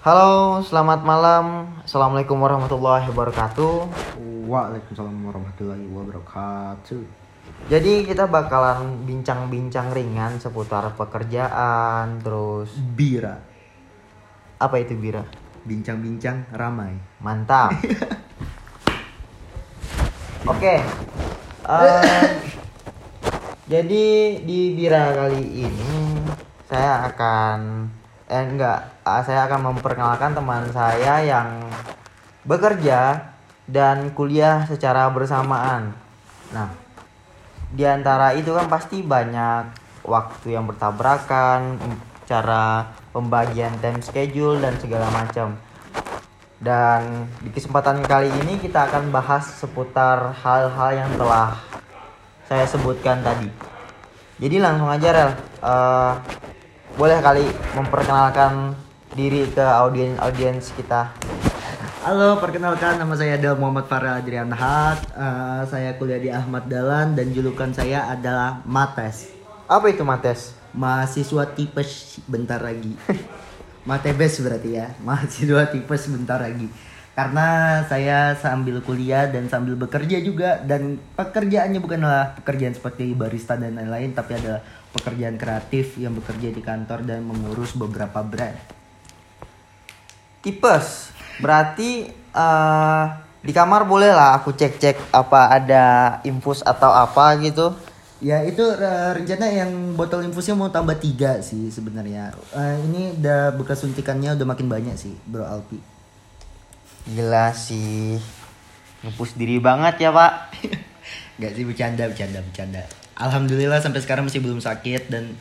Halo, selamat malam. Assalamualaikum warahmatullahi wabarakatuh. Waalaikumsalam warahmatullahi wabarakatuh. Jadi kita bakalan bincang-bincang ringan seputar pekerjaan, terus Bira, apa itu Bira? bincang-bincang ramai. Mantap. Oke. eh, jadi di Bira kali ini saya akan eh enggak, ah, saya akan memperkenalkan teman saya yang bekerja dan kuliah secara bersamaan. Nah, di antara itu kan pasti banyak waktu yang bertabrakan, cara pembagian time schedule dan segala macam. Dan di kesempatan kali ini kita akan bahas seputar hal-hal yang telah saya sebutkan tadi. Jadi langsung aja Rel, Eh, boleh kali memperkenalkan diri ke audiens-audiens kita. Halo, perkenalkan nama saya adalah Muhammad Farel Adrian Hat. Eh, saya kuliah di Ahmad Dahlan dan julukan saya adalah Mates. Apa itu Mates? Mahasiswa tipes bentar lagi. Matebes berarti ya. Mahasiswa tipes bentar lagi. Karena saya sambil kuliah dan sambil bekerja juga dan pekerjaannya bukanlah pekerjaan seperti barista dan lain-lain tapi adalah pekerjaan kreatif yang bekerja di kantor dan mengurus beberapa brand. Tipes. Berarti eh di kamar boleh lah aku cek-cek apa ada infus atau apa gitu. Ya itu eh, rencana yang botol infusnya mau tambah tiga sih sebenarnya. Eh, ini udah bekas suntikannya udah makin banyak sih, Bro Alpi. Gila sih. Ngepus diri banget ya, Pak. Gak sih bercanda, bercanda, bercanda. Alhamdulillah sampai sekarang masih belum sakit dan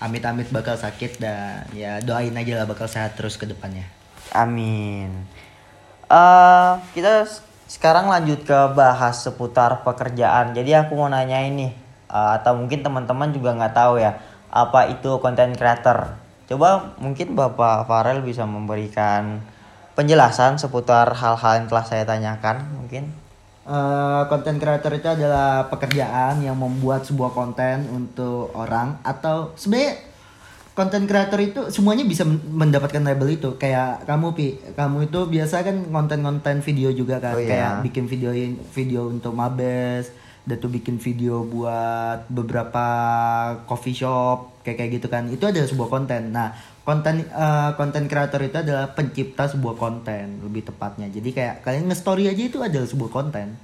amit-amit bakal sakit dan ya doain aja lah bakal sehat terus ke depannya. Amin. eh kita sekarang lanjut ke bahas seputar pekerjaan. Jadi aku mau nanya ini, eh, atau mungkin teman-teman juga nggak tahu ya, apa itu content creator. Coba mungkin Bapak Farel bisa memberikan penjelasan seputar hal-hal yang telah saya tanyakan, mungkin. Eh, Konten creator itu adalah pekerjaan yang membuat sebuah konten untuk orang atau sebenarnya konten creator itu semuanya bisa men- mendapatkan label itu. Kayak kamu pi. Kamu itu biasa kan konten-konten video juga kan. Oh, iya. kayak bikin video video untuk mabes dan tuh bikin video buat beberapa coffee shop kayak kayak gitu kan. Itu adalah sebuah konten. Nah konten eh, konten creator itu adalah pencipta sebuah konten lebih tepatnya jadi kayak kalian nge-story aja itu adalah sebuah konten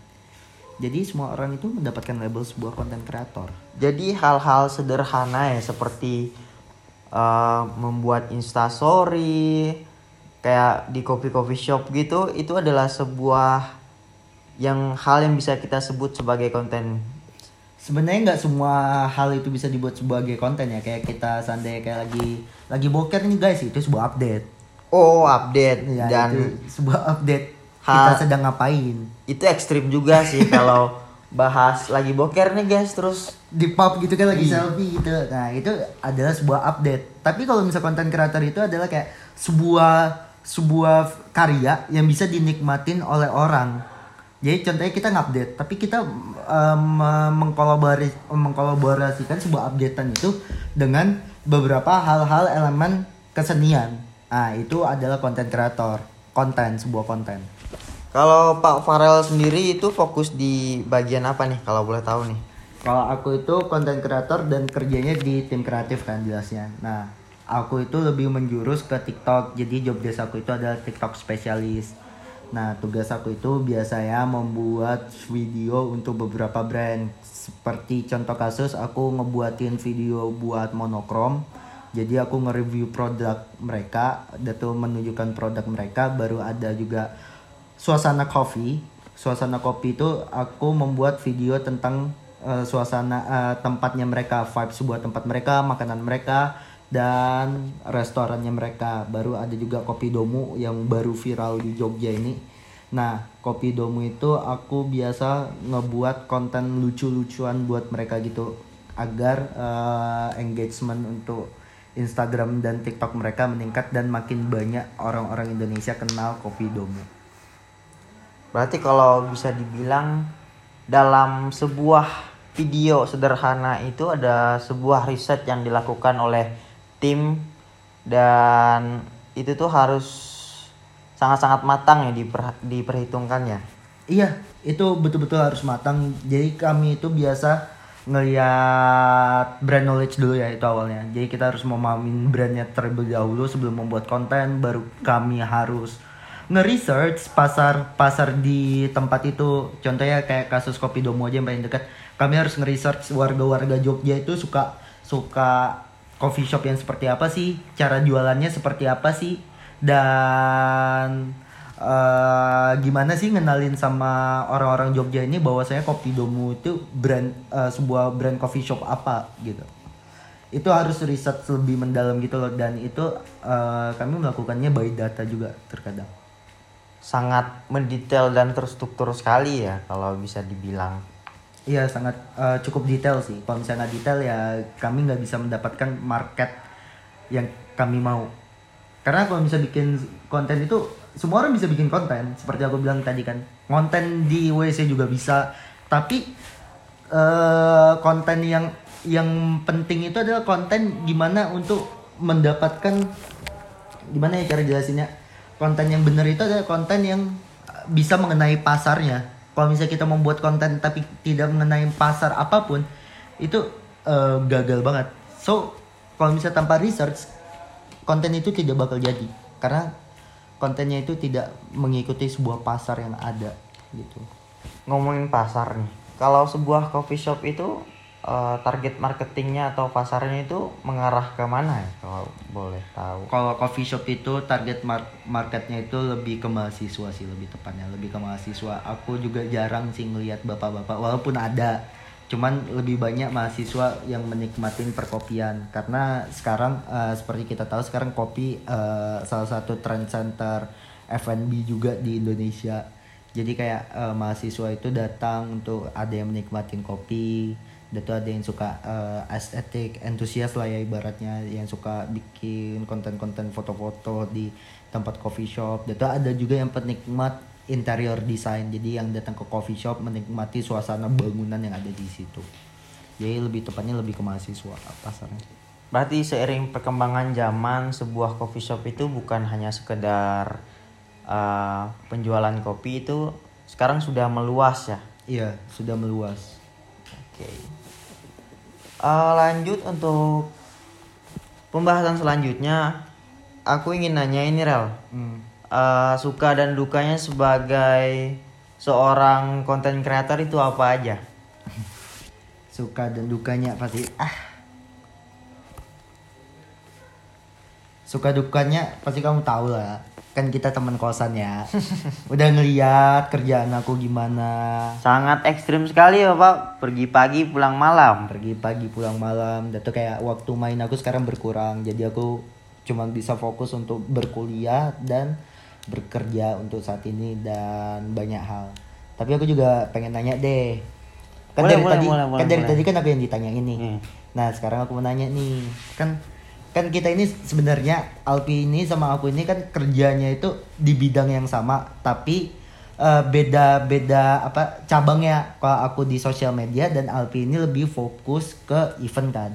jadi semua orang itu mendapatkan label sebuah konten kreator Jadi hal-hal sederhana ya seperti eh, membuat instastory kayak di coffee coffee shop gitu itu adalah sebuah yang hal yang bisa kita sebut sebagai konten. Sebenarnya nggak semua hal itu bisa dibuat sebagai konten ya. Kayak kita seandainya kayak lagi lagi boker nih guys itu sebuah update. Oh update. Ya, dan itu sebuah update. Ha- kita sedang ngapain? itu ekstrim juga sih kalau bahas lagi boker nih guys terus di pub gitu kan lagi Iya. selfie gitu. Nah itu adalah sebuah update. Tapi kalau misal konten kreator itu adalah kayak sebuah sebuah karya yang bisa dinikmatin oleh orang jadi contohnya kita ngupdate tapi kita um, mengkolaborasi mengkolaborasikan sebuah updatean itu dengan beberapa hal-hal elemen kesenian nah itu adalah konten kreator konten sebuah konten kalau Pak Farel sendiri itu fokus di bagian apa nih kalau boleh tahu nih? Kalau aku itu konten kreator dan kerjanya di tim kreatif kan jelasnya. Nah, aku itu lebih menjurus ke TikTok. Jadi job desk aku itu adalah TikTok spesialis. Nah, tugas aku itu biasanya membuat video untuk beberapa brand. Seperti contoh kasus aku ngebuatin video buat monokrom. Jadi aku nge-review produk mereka, tuh menunjukkan produk mereka. Baru ada juga suasana kopi suasana kopi itu aku membuat video tentang eh, suasana eh, tempatnya mereka vibe sebuah tempat mereka makanan mereka dan restorannya mereka. Baru ada juga kopi domu yang baru viral di Jogja ini. Nah kopi domu itu aku biasa ngebuat konten lucu-lucuan buat mereka gitu. Agar eh, engagement untuk Instagram dan TikTok mereka meningkat dan makin banyak orang-orang Indonesia kenal kopi domu. Berarti kalau bisa dibilang dalam sebuah video sederhana itu ada sebuah riset yang dilakukan oleh tim dan itu tuh harus sangat-sangat matang ya diper, diperhitungkan ya. Iya, itu betul-betul harus matang. Jadi kami itu biasa ngeliat brand knowledge dulu ya itu awalnya. Jadi kita harus memahamin brandnya terlebih dahulu sebelum membuat konten. Baru kami harus nge-research pasar pasar di tempat itu. Contohnya kayak kasus kopi domo aja yang paling dekat. Kami harus nge-research warga-warga Jogja itu suka suka coffee shop yang seperti apa sih, cara jualannya seperti apa sih, dan eh, gimana sih ngenalin sama orang-orang Jogja ini bahwasanya kopi domu itu brand eh, sebuah brand coffee shop apa gitu. Itu harus riset lebih mendalam gitu loh. Dan itu eh, kami melakukannya by data juga terkadang. Sangat mendetail dan terstruktur sekali ya kalau bisa dibilang. Iya sangat eh, cukup detail sih. Kalau misalnya detail ya kami nggak bisa mendapatkan market yang kami mau. Karena kalau bisa bikin konten itu semua orang bisa bikin konten seperti aku bilang tadi kan. Konten di WC juga bisa. Tapi eh konten yang yang penting itu adalah konten gimana untuk mendapatkan gimana ya cara jelasinnya? Konten yang benar itu adalah konten yang bisa mengenai pasarnya kalau misalnya kita membuat konten tapi tidak mengenai pasar apa pun itu eh, gagal banget. So kalau misalnya tanpa research konten itu tidak bakal jadi. Karena kontennya itu tidak mengikuti sebuah pasar yang ada gitu. Ngomongin pasar nih. Kalau sebuah coffee shop itu eh, target marketingnya atau pasarnya itu mengarah ke mana ya kalau boleh tahu. kalau coffee shop itu target mar- marketnya itu lebih ke mahasiswa sih lebih tepatnya lebih ke mahasiswa. Aku juga jarang sih ngelihat bapak-bapak walaupun ada. Cuman lebih banyak mahasiswa yang menikmatin perkopian. Karena sekarang eh, seperti kita tahu sekarang kopi eh, salah satu trend center F&B juga di Indonesia. Jadi kayak eh, mahasiswa itu datang untuk ada yang menikmatin kopi dan tuh ada yang suka eh, estetik entusias lah ya ibaratnya. Yang suka bikin konten-konten foto-foto di tempat coffee shop. Dan tuh ada juga yang penikmat interior design. Jadi yang datang ke coffee shop menikmati suasana bangunan yang ada di situ. Jadi lebih tepatnya lebih ke mahasiswa pasarnya. Berarti seiring perkembangan zaman sebuah coffee shop itu bukan hanya sekedar eh, penjualan kopi itu sekarang sudah meluas ya. iya sudah meluas. Oke. Eh, lanjut untuk pembahasan selanjutnya, aku ingin nanya ini Rel. Hmm. Eh, suka dan dukanya sebagai seorang konten creator itu apa aja? suka dan dukanya pasti ah suka dukanya pasti kamu tahu lah kan kita teman kosan ya udah ngeliat kerjaan aku gimana Sangat ekstrim sekali ya Pak. Pergi pagi pulang malam. pergi pagi pulang malam tuh kayak waktu main aku sekarang berkurang jadi aku cuma bisa fokus untuk berkuliah dan bekerja untuk saat ini dan banyak hal tapi aku juga pengen nanya deh kan Boleh, dari boleh, tadi boleh, kan boleh, dari boleh. tadi kan aku yang ditanya ini Hmm. nah sekarang aku mau nanya nih kan kan kita ini sebenarnya Alpi ini sama aku ini kan kerjanya itu di bidang yang sama tapi eh, beda beda apa cabangnya kalau aku di sosial media dan Alpi ini lebih fokus ke event kan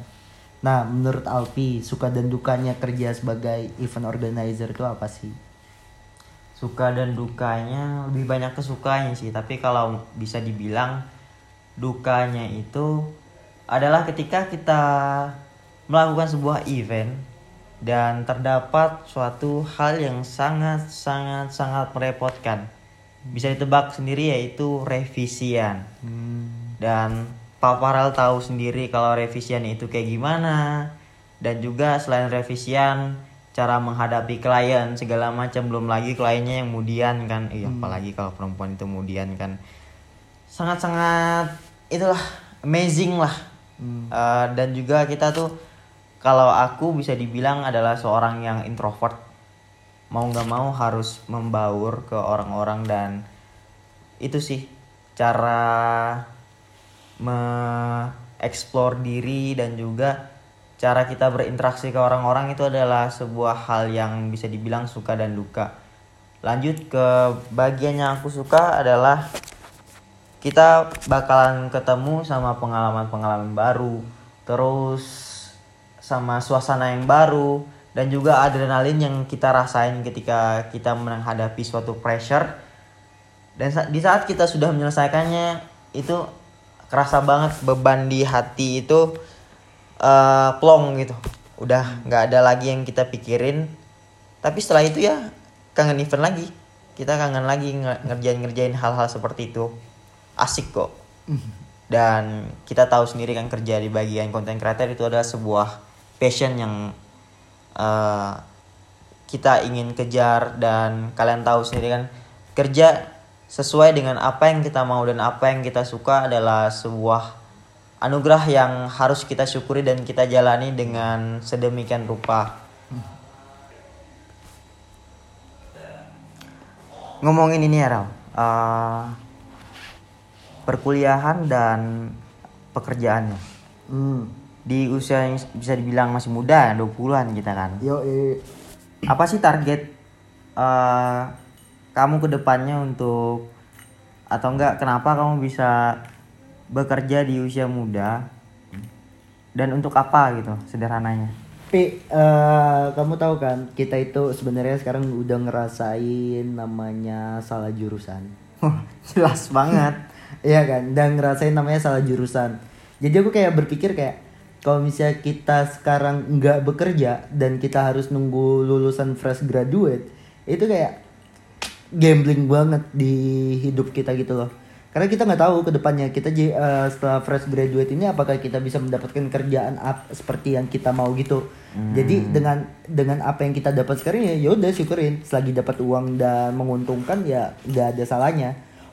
nah menurut Alpi suka dan dukanya kerja sebagai event organizer itu apa sih Suka dan dukanya lebih banyak kesukanya sih. Tapi kalau bisa dibilang dukanya itu adalah ketika kita melakukan sebuah event dan terdapat suatu hal yang sangat sangat sangat merepotkan. Bisa ditebak sendiri yaitu revisian. Dan Pak Farel tahu sendiri kalau revisian itu kayak gimana. Dan juga selain revisian, cara menghadapi klien segala macam belum lagi kliennya yang kemudian kan, iya apalagi kalau perempuan itu kemudian kan sangat-sangat itulah amazing lah. Eh, dan juga kita tuh kalau aku bisa dibilang adalah seorang yang introvert mau nggak mau harus membaur ke orang-orang dan itu sih cara mengeksplor diri dan juga cara kita berinteraksi ke orang-orang itu adalah sebuah hal yang bisa dibilang suka dan duka. Lanjut ke bagian yang aku suka adalah kita bakalan ketemu sama pengalaman-pengalaman baru, terus sama suasana yang baru dan juga adrenalin yang kita rasain ketika kita menghadapi suatu pressure. Dan di saat kita sudah menyelesaikannya itu kerasa banget beban di hati itu eh, plong gitu. Udah nggak ada lagi yang kita pikirin. Tapi setelah itu ya kangen event lagi. Kita kangen lagi nge- ngerjain-ngerjain hal-hal seperti itu. Asik kok. Dan kita tahu sendiri kan kerja di bagian konten creator itu adalah sebuah passion yang eh, kita ingin kejar dan kalian tahu sendiri kan kerja sesuai dengan apa yang kita mau dan apa yang kita suka adalah sebuah anugerah yang harus kita syukuri dan kita jalani dengan sedemikian rupa. Ngomongin ini ya Ral, Eh, perkuliahan dan pekerjaannya Hmm. Di usia yang bisa dibilang masih muda 20-an kita kan Yo, eh. apa sih target eh, kamu ke depannya untuk atau enggak kenapa kamu bisa bekerja di usia muda dan untuk apa gitu sederhananya Pi, eh, kamu tahu kan kita itu sebenarnya sekarang udah ngerasain namanya salah jurusan. jelas banget Iya kan, dan ngerasain namanya salah jurusan. Jadi aku kayak berpikir kayak kalau misalnya kita sekarang nggak bekerja dan kita harus nunggu lulusan fresh graduate, itu kayak gambling banget di hidup kita gitu loh. Karena kita nggak tahu ke depannya kita eh, setelah fresh graduate ini apakah kita bisa mendapatkan kerjaan ap- seperti yang kita mau gitu. Jadi dengan dengan apa yang kita dapat sekarang ya yaudah syukurin. Selagi dapat uang dan menguntungkan ya nggak ada salahnya.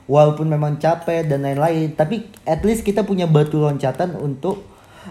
Walaupun memang capek dan lain-lain, tapi at least kita punya batu loncatan untuk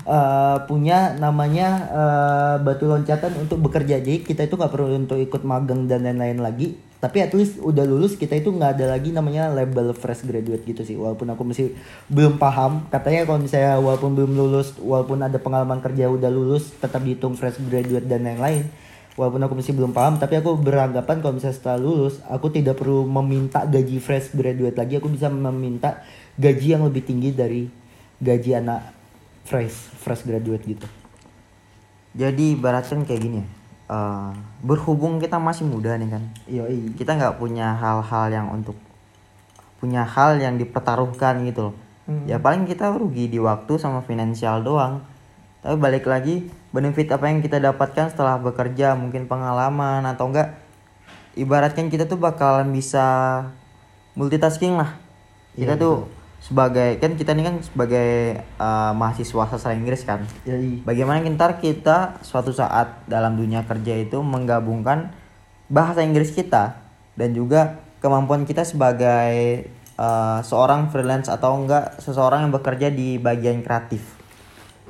eh, punya namanya eh, batu loncatan untuk bekerja. Jadi kita itu nggak perlu untuk ikut magang dan lain-lain lagi. Tapi at least udah lulus kita itu nggak ada lagi namanya label fresh graduate gitu sih. Walaupun aku masih belum paham. Katanya kalau misalnya walaupun belum lulus, walaupun ada pengalaman kerja udah lulus, tetap dihitung fresh graduate dan lain-lain. Walaupun aku masih belum paham, tapi aku beranggapan kalau misalnya setelah lulus, aku tidak perlu meminta gaji fresh graduate lagi. Aku bisa meminta gaji yang lebih tinggi dari gaji anak fresh fresh graduate gitu. jadi ibaratkan kayak gini ya eh, berhubung kita masih muda nih kan Yoi. kita nggak punya hal-hal yang untuk punya hal yang dipertaruhkan gitu loh. Ya paling kita rugi di waktu sama finansial doang. Tapi balik lagi benefit apa yang kita dapatkan setelah bekerja mungkin pengalaman atau enggak ibaratkan kita tuh bakalan bisa multitasking lah. Kita tuh sebagai kan kita ini kan sebagai eh, mahasiswa sastra Inggris kan Yoi. Bagaimana ntar kita suatu saat dalam dunia kerja itu menggabungkan bahasa Inggris kita dan juga kemampuan kita sebagai uh, seorang freelance atau enggak seseorang yang bekerja di bagian kreatif.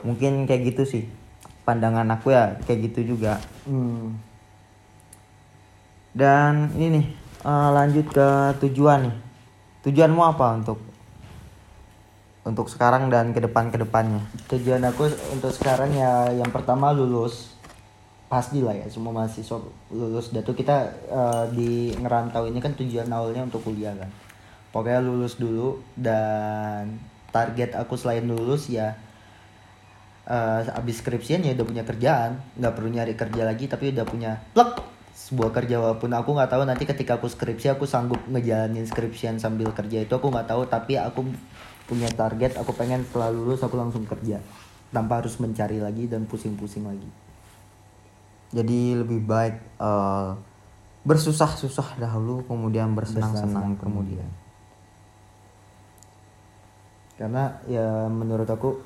Mungkin kayak gitu sih. Pandangan aku ya kayak gitu juga. Hmm. Dan ini nih uh, lanjut ke tujuan nih. Tujuanmu apa untuk untuk sekarang dan ke depan ke depannya? Tujuan aku untuk sekarang ya yang pertama lulus pasti lah ya semua mahasiswa lulus. Datu kita eh, di ngerantau ini kan tujuan awalnya untuk kuliah kan. Pokoknya lulus dulu dan target aku selain lulus ya eh abis skripsian ya udah punya kerjaan. Nggak perlu nyari kerja lagi tapi udah punya plek sebuah kerja. Walaupun aku nggak tahu nanti ketika aku skripsi aku sanggup ngejalanin skripsian sambil kerja itu aku nggak tahu. Tapi aku punya target aku pengen setelah lulus aku langsung kerja. Tanpa harus mencari lagi dan pusing-pusing lagi. Jadi lebih baik eh, bersusah-susah dahulu kemudian bersenang-senang kemudian. karena ya menurut aku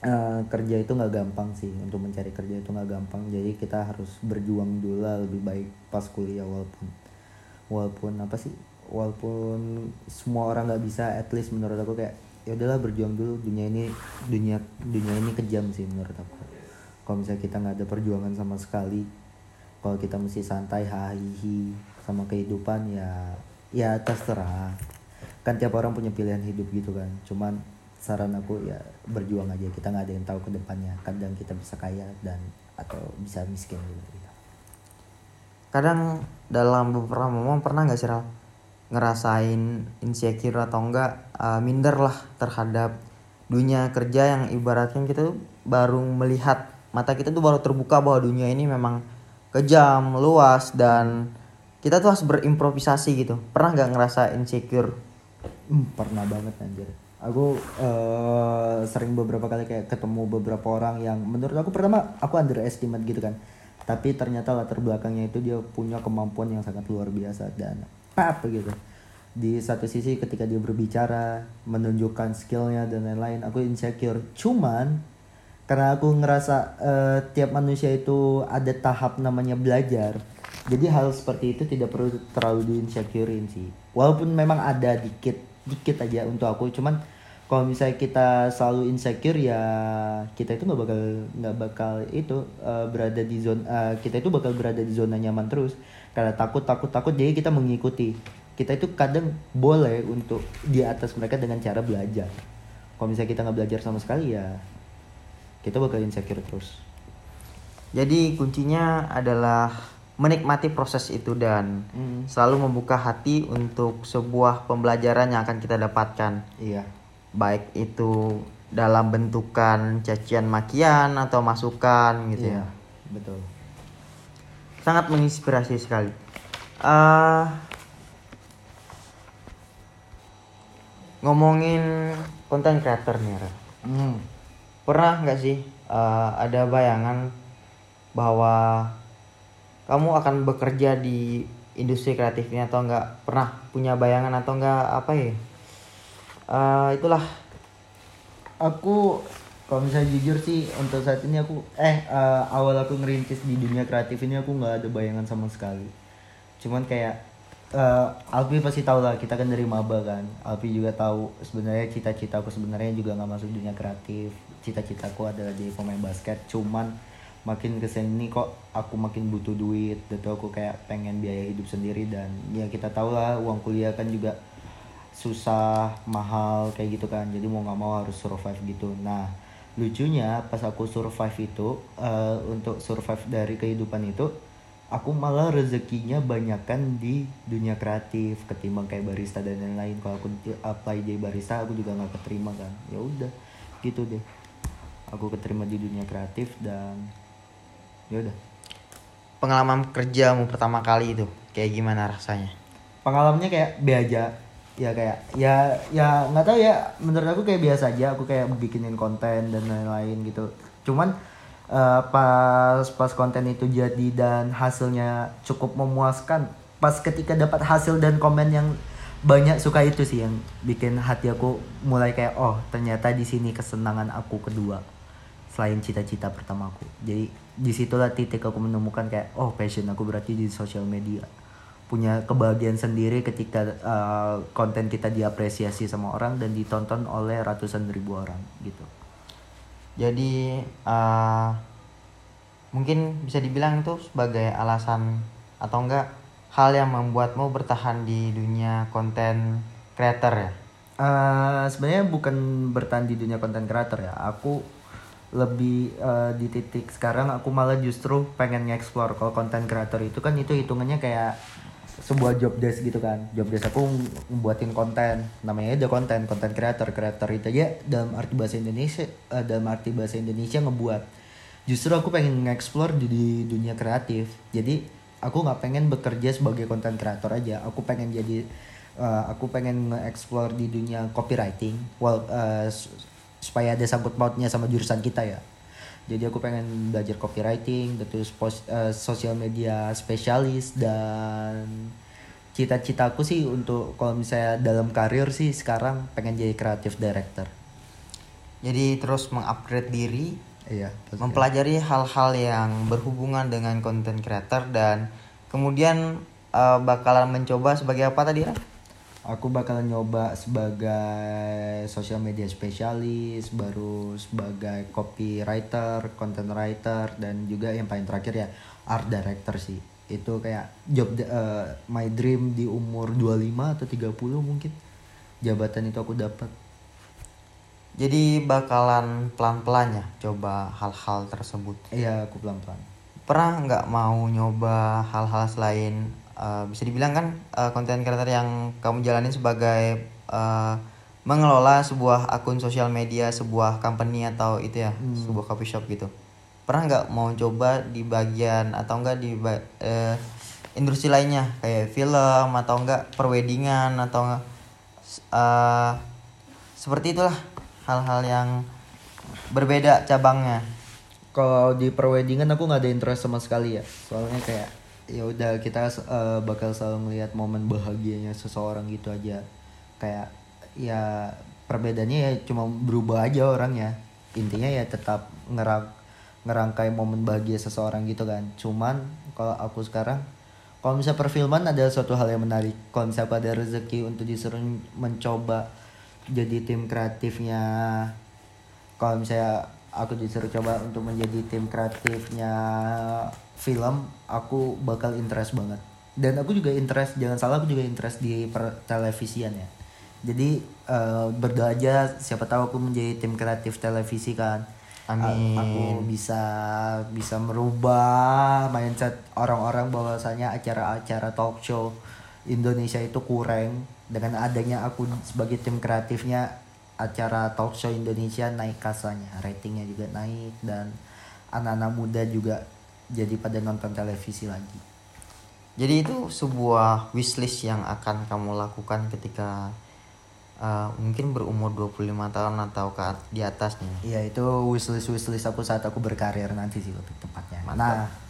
eh, kerja itu nggak gampang sih. Untuk mencari kerja itu nggak gampang. Jadi kita harus berjuang dulu lah lebih baik pas kuliah walaupun. Walaupun apa sih walaupun semua orang nggak bisa at least menurut aku kayak ya udahlah berjuang dulu dunia ini dunia dunia ini kejam sih menurut aku. Kalau misalnya kita nggak ada perjuangan sama sekali kalau kita mesti santai hahihi sama kehidupan ya ya terserah. Kan tiap orang punya pilihan hidup gitu kan. Cuman saran aku ya berjuang aja. Kita nggak ada yang tahu ke depannya. Kadang kita bisa kaya dan atau bisa miskin gitu. Kadang dalam beberapa momen pernah nggak sih ngerasain insecure atau enggak eh, minder lah terhadap dunia kerja yang ibaratnya kita tuh baru melihat mata kita tuh baru terbuka bahwa dunia ini memang kejam luas dan kita tuh harus berimprovisasi gitu pernah nggak ngerasa insecure Hmm, pernah banget anjir. Aku eh, sering beberapa kali kayak ketemu beberapa orang yang menurut aku pertama aku underestimate gitu kan. Tapi ternyata latar belakangnya itu dia punya kemampuan yang sangat luar biasa dan pap gitu. Di satu sisi ketika dia berbicara, menunjukkan skillnya dan lain-lain, aku insecure. Cuman karena aku ngerasa eh, tiap manusia itu ada tahap namanya belajar. Jadi hal seperti itu tidak perlu terlalu diinsecurein sih. Walaupun memang ada dikit dikit aja untuk aku, cuman kalau misalnya kita selalu insecure ya kita itu nggak bakal nggak bakal itu eh, berada di zona eh, kita itu bakal berada di zona nyaman terus karena takut takut takut jadi kita mengikuti. Kita itu kadang boleh untuk di atas mereka dengan cara belajar. Kalau misalnya kita nggak belajar sama sekali ya kita bakal insecure terus. Jadi kuncinya adalah menikmati proses itu dan Hmm. selalu membuka hati untuk sebuah pembelajaran yang akan kita dapatkan. Iya. Baik itu dalam bentukan cacian makian atau masukan gitu iya ya betul sangat menginspirasi sekali. Eh, ngomongin konten creator nih Ra. Hmm. pernah nggak sih eh, ada bayangan bahwa kamu akan bekerja di industri kreatif ini atau enggak pernah punya bayangan atau enggak apa ya? Eh, itulah. Aku kalau misalnya jujur sih untuk saat ini aku eh eh, awal aku ngerintis di dunia kreatif ini aku nggak ada bayangan sama sekali. Cuman kayak eh Alpi pasti tahu lah kita kan dari maba kan. Alpi juga tahu sebenarnya cita-cita aku sebenarnya juga nggak masuk dunia kreatif. Cita-citaku adalah jadi pemain basket. Cuman makin ke sini kok aku makin butuh duit. Tuh aku kayak pengen biaya hidup sendiri dan ya kita tahu lah uang kuliah kan juga susah mahal kayak gitu kan. Jadi mau nggak mau harus survive gitu. Nah lucunya pas aku survive itu eh, untuk survive dari kehidupan itu aku malah rezekinya banyakan di dunia kreatif ketimbang kayak barista dan lain-lain. Kalau aku apply jadi barista aku juga nggak keterima kan. Ya udah gitu deh. Aku keterima di dunia kreatif dan ya udah. Pengalaman kerjamu pertama kali itu kayak gimana rasanya? Pengalamannya kayak be aja ya kayak ya ya nggak tahu ya. Menurut aku kayak biasa aja. Aku kayak bikinin konten dan lain-lain gitu. Cuman eh, pas pas konten itu jadi dan hasilnya cukup memuaskan pas ketika dapat hasil dan komen yang banyak suka itu sih yang bikin hati aku mulai kayak oh ternyata di sini kesenangan aku kedua selain cita-cita pertamaku jadi di situlah titik aku menemukan kayak oh passion aku berarti di sosial media punya kebahagiaan sendiri ketika uh, konten kita diapresiasi sama orang dan ditonton oleh ratusan ribu orang gitu. Jadi eh, mungkin bisa dibilang itu sebagai alasan atau enggak hal yang membuatmu bertahan di dunia konten creator ya? Eh, sebenarnya bukan bertahan di dunia konten kreator ya. Aku lebih eh, di titik sekarang aku malah justru pengen nge-explore kalau konten kreator itu kan itu hitungannya kayak sebuah job desk gitu kan. Job desk aku buatin konten. Namanya ada konten konten kreator kreator itu aja dalam arti bahasa Indonesia eh, dalam arti bahasa Indonesia ngebuat. Justru aku pengen nge-explore di, di dunia kreatif. Jadi aku nggak pengen bekerja sebagai konten kreator aja. Aku pengen jadi eh, aku pengen nge-explore di dunia copywriting. Well eh, s- supaya ada sangkut pautnya sama jurusan kita ya jadi aku pengen belajar copywriting terus pos, eh, sosial media spesialis dan cita-citaku sih untuk kalau misalnya dalam karir sih sekarang pengen jadi creative director jadi terus mengupgrade diri iya mempelajari hal-hal yang berhubungan dengan konten creator dan kemudian eh, bakalan mencoba sebagai apa tadi Ran? Aku bakalan nyoba sebagai social media spesialis, baru sebagai copywriter, content writer, dan juga yang paling terakhir ya art director sih. Itu kayak job eh, my dream di umur 25 atau 30 mungkin. Jabatan itu aku dapat. jadi bakalan pelan-pelan ya coba hal-hal tersebut Iya, aku pelan-pelan. pernah nggak mau nyoba hal-hal selain eh, bisa dibilang kan konten creator yang kamu jalanin sebagai eh, mengelola sebuah akun sosial media sebuah company atau itu ya sebuah coffee shop gitu. Pernah nggak mau coba di bagian atau enggak di ba- eh, industri lainnya? Kayak film atau enggak perwedingan atau enggak eh, seperti itulah hal-hal yang berbeda cabangnya. Kalau di perweddingan aku nggak ada interest sama sekali ya. Soalnya kayak ya udah kita eh, bakal selalu melihat momen bahagianya seseorang gitu aja. Kayak ya perbedaannya ya cuma berubah aja orangnya. Intinya ya tetap ngerang ngerangkai momen bahagia seseorang gitu kan. Cuman kalau aku sekarang kalau misalnya perfilman adalah suatu hal yang menarik. Misalnya ada rezeki untuk disuruh mencoba jadi tim kreatifnya kalau misalnya aku disuruh coba untuk menjadi tim kreatifnya film aku bakal interest banget. Dan aku juga interest jangan salah aku juga interest di per televisian ya. Jadi eh, berdoa aja siapa tahu aku menjadi tim kreatif televisi kan. A- Amin. aku bisa bisa merubah mindset orang-orang bahwasanya acara-acara talk show Indonesia itu kurang. Dengan adanya aku sebagai tim kreatifnya acara talk show Indonesia naik kasanya. Ratingnya juga naik dan anak-anak muda juga jadi pada nonton televisi lagi. Jadi itu sebuah wishlist yang akan kamu lakukan ketika eh, mungkin berumur 25 tahun atau ke di atasnya iya itu wishlist wishlist aku saat aku berkarir nanti sih lebih tepatnya. Mantap. nah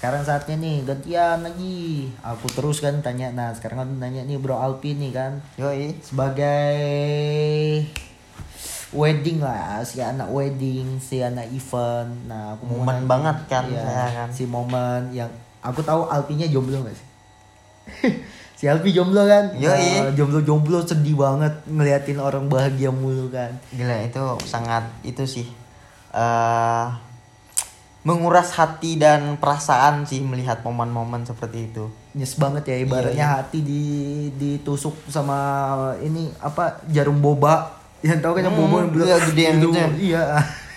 sekarang saatnya nih gantian lagi. Aku terus kan tanya nah sekarang aku nanya nih bro Alpi nih kan. Yoi. Sebagai wedding lah si anak wedding si anak event. Nah aku mau Momen nanya, banget kan iya, saya kan. si momen yang aku tahu Alpinya jomblo gak sih? Si Alpi jomblo kan? Yoi. jomblo jomblo sedih banget ngeliatin orang bahagia mulu kan. Gila itu sangat itu sih. Eh menguras hati dan perasaan sih melihat momen-momen seperti itu. Nyes banget ya ibaratnya Iya, iya. hati di ditusuk sama ini apa jarum boba. Yang tahu kan yang Hmm, boba yang iya, gede yang gitu. gitu ya. iya.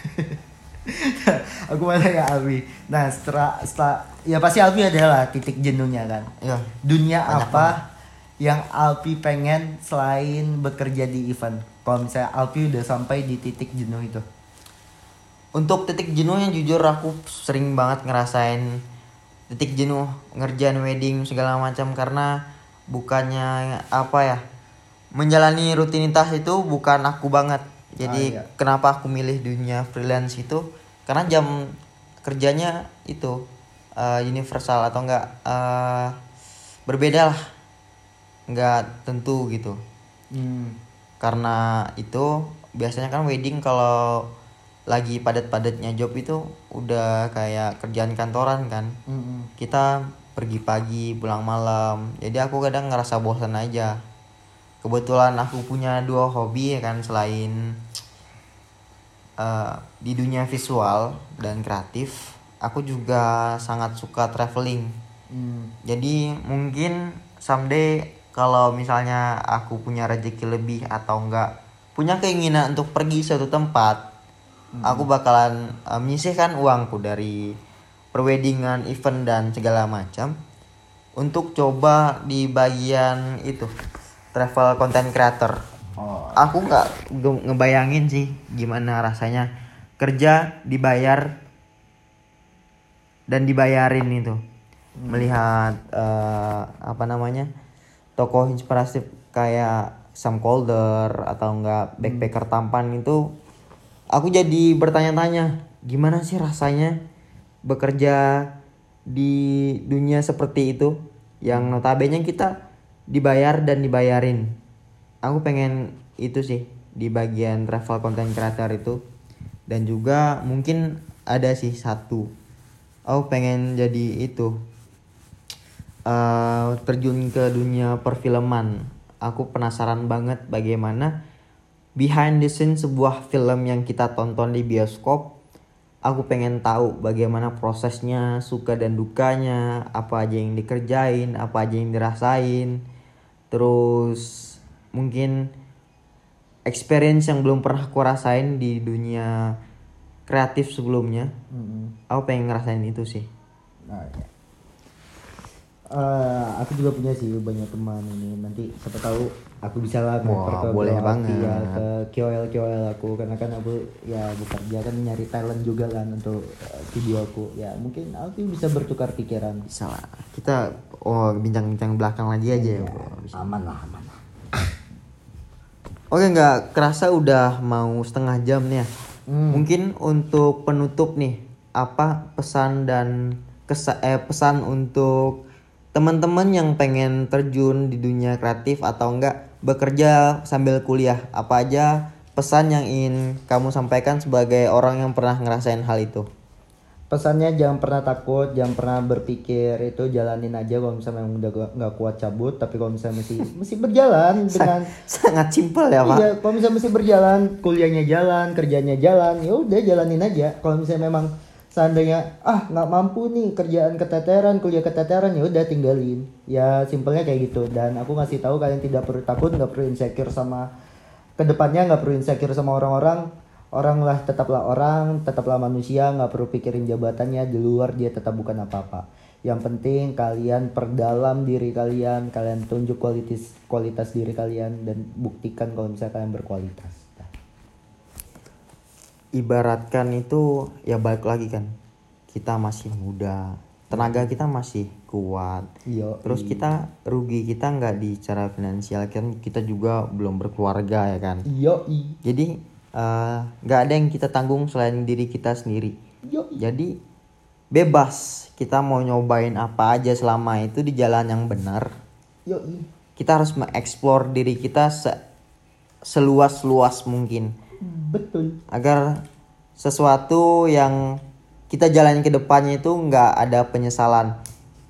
Aku mana ya Alwi. Nah setelah setelah ya pasti Alwi adalah titik jenuhnya kan? Ya dunia Banyak apa yang Alpi pengen selain bekerja di event? Kalau misalnya Alpi udah sampai di titik jenuh itu untuk titik jenuhnya jujur aku sering banget ngerasain titik jenuh ngerjain wedding segala macam karena bukannya apa ya menjalani rutinitas itu bukan aku banget jadi Ah, iya. kenapa aku milih dunia freelance itu karena jam kerjanya itu eh, universal atau enggak eh, berbeda lah nggak tentu gitu hmm. karena itu biasanya kan wedding kalau lagi padat-padatnya job itu udah kayak kerjaan kantoran kan Mm-mm. kita pergi pagi pulang malam jadi aku kadang ngerasa bosan aja kebetulan aku punya dua hobi ya kan selain eh, di dunia visual dan kreatif aku juga sangat suka traveling Hmm. jadi mungkin someday kalau misalnya aku punya rezeki lebih atau enggak punya keinginan untuk pergi suatu tempat, aku bakalan eh, menyisihkan uangku dari perweddingan, event dan segala macam untuk coba di bagian itu travel content creator. oh. Aku nggak nge- ngebayangin sih gimana rasanya kerja dibayar dan dibayarin itu. Melihat eh, apa namanya tokoh inspiratif kayak Sam Calder atau enggak backpacker tampan itu aku jadi bertanya-tanya gimana sih rasanya bekerja di dunia seperti itu? Yang notabene kita dibayar dan dibayarin. Aku pengen itu sih di bagian travel content creator itu. Dan juga mungkin ada sih satu. Aku pengen jadi itu eh, terjun ke dunia perfilman. Aku penasaran banget bagaimana behind the scene sebuah film yang kita tonton di bioskop aku pengen tahu bagaimana prosesnya suka dan dukanya apa aja yang dikerjain apa aja yang dirasain terus mungkin experience yang belum pernah aku rasain di dunia kreatif sebelumnya Mm-mm. aku pengen ngerasain itu sih Nah, ya. Eh, aku juga punya sih banyak teman ini nanti siapa tahu aku bisa lah Wah, ke boleh banget. ya, ke KOL KOL aku karena kan aku ya bekerja kan nyari talent juga kan untuk eh, video aku ya mungkin aku bisa bertukar pikiran Bisa lah. Kita oh bincang-bincang belakang lagi aja ya. bro. aman lah aman lah Oke nggak kerasa udah mau setengah jam nih ya. Hmm. Mungkin untuk penutup nih apa pesan dan kesa eh, pesan untuk teman-teman yang pengen terjun di dunia kreatif atau enggak bekerja sambil kuliah apa aja pesan yang ingin kamu sampaikan sebagai orang yang pernah ngerasain hal itu. pesannya jangan pernah takut jangan pernah berpikir itu jalanin aja kalau misalnya memang udah gak- nggak kuat cabut tapi kalau misalnya masih masih berjalan dengan Sangat simpel ya pak. Iya, kalau misalnya masih berjalan, kuliahnya jalan, kerjanya jalan, ya udah jalanin aja. Kalau misalnya memang seandainya ah nggak mampu nih kerjaan keteteran, kuliah keteteran, ya udah tinggalin. Ya simpelnya kayak gitu. Dan aku ngasih tahu kalian tidak perlu takut, nggak perlu insecure sama ke depannya, nggak perlu insecure sama orang-orang. Orang lah tetaplah orang, tetaplah manusia, nggak perlu pikirin jabatannya di luar dia tetap bukan apa-apa. Yang penting kalian perdalam diri kalian, kalian tunjuk kualitas kualitas diri kalian dan buktikan kalau misalnya kalian berkualitas. Ibaratkan itu ya balik lagi kan kita masih muda tenaga kita masih kuat Iya. terus kita rugi kita nggak di cara finansial kan kita juga belum berkeluarga ya kan Iya, i. jadi eh, nggak ada yang kita tanggung selain diri kita sendiri Iya, i. jadi bebas kita mau nyobain apa aja selama itu di jalan yang benar Iya, i. kita harus mengeksplor diri kita se- seluas-luas mungkin Betul. agar sesuatu yang kita jalani ke depannya itu nggak ada penyesalan.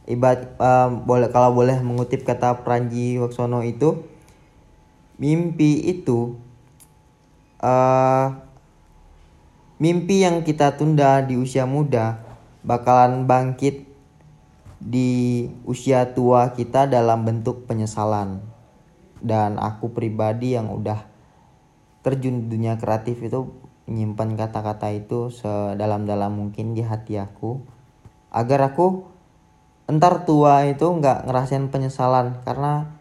Ibarat eh, boleh kalau boleh mengutip kata Pranji Waksono itu mimpi itu eh mimpi yang kita tunda di usia muda bakalan bangkit di usia tua kita dalam bentuk penyesalan. Dan aku pribadi yang udah terjun dunia kreatif itu menyimpan kata-kata itu sedalam-dalam mungkin di hati aku. Agar aku entar tua itu nggak ngerasain penyesalan karena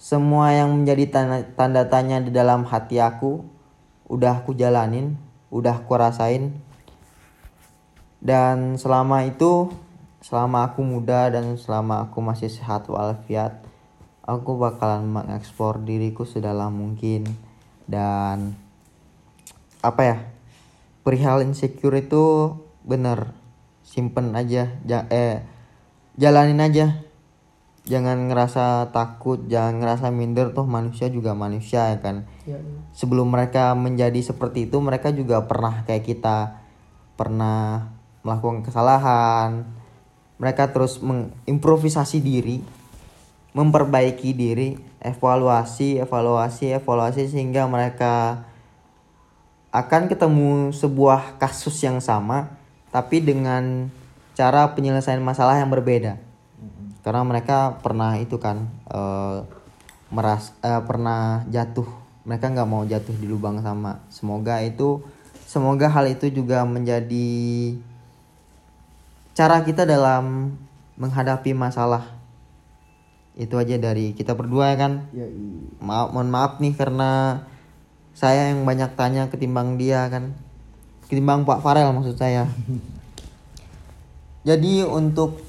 semua yang menjadi tanda, tanda tanya di dalam hati aku udah aku jalanin udah aku rasain. Dan selama itu selama aku muda dan selama aku masih sehat walafiat aku bakalan mengeksplor diriku sedalam mungkin dan apa ya perihal insecure itu bener simpen aja ja- eh jalanin aja. Jangan ngerasa takut jangan ngerasa minder toh manusia juga manusia ya kan? I. sebelum mereka menjadi seperti itu mereka juga pernah kayak kita pernah melakukan kesalahan. Mereka terus mengimprovisasi diri memperbaiki diri evaluasi evaluasi evaluasi sehingga mereka akan ketemu sebuah kasus yang sama tapi dengan cara penyelesaian masalah yang berbeda. Karena mereka pernah itu kan eh, meras eh, pernah jatuh. Mereka nggak mau jatuh di lubang sama. Semoga itu semoga hal itu juga menjadi cara kita dalam menghadapi masalah itu aja dari kita berdua ya kan? Iya, i. maaf mohon maaf nih karena saya yang banyak tanya ketimbang dia kan. Ketimbang Pak Farel maksud saya. Jadi untuk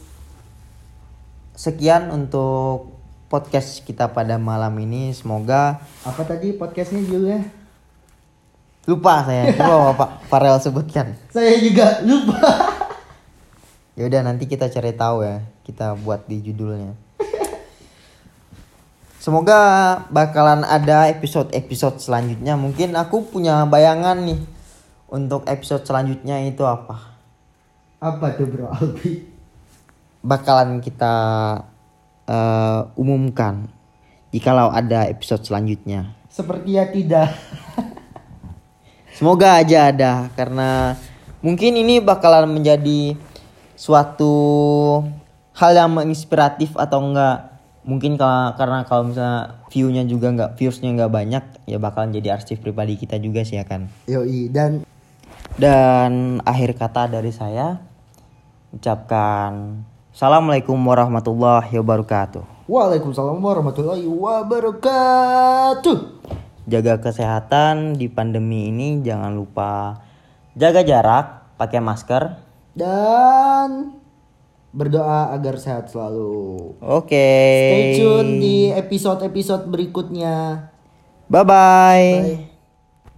sekian untuk podcast kita pada malam ini. Semoga Apa tadi podcastnya judulnya? lupa saya. Coba Pak Farel sebutkan. Saya juga lupa. ya udah nanti kita cari tahu ya kita buat di judulnya semoga bakalan ada episode-episode selanjutnya mungkin aku punya bayangan nih untuk episode selanjutnya itu apa Apa tuh Bro Albi? bakalan kita eh, umumkan jikalau ada episode selanjutnya Sepertinya tidak. Semoga aja ada karena mungkin ini bakalan menjadi suatu hal yang menginspiratif atau enggak mungkin kalau karena kalau misalnya view-nya juga enggak viewsnya enggak banyak ya bakalan jadi arsip pribadi kita juga sih ya kan Yoi dan dan akhir kata dari saya ucapkan Assalamualaikum warahmatullahi wabarakatuh. Waalaikumsalam warahmatullahi wabarakatuh. Jaga kesehatan di pandemi ini jangan lupa jaga jarak, pakai masker. Dan berdoa agar sehat selalu. Oke. Stay tune di episode-episode berikutnya. Bye bye. Bye.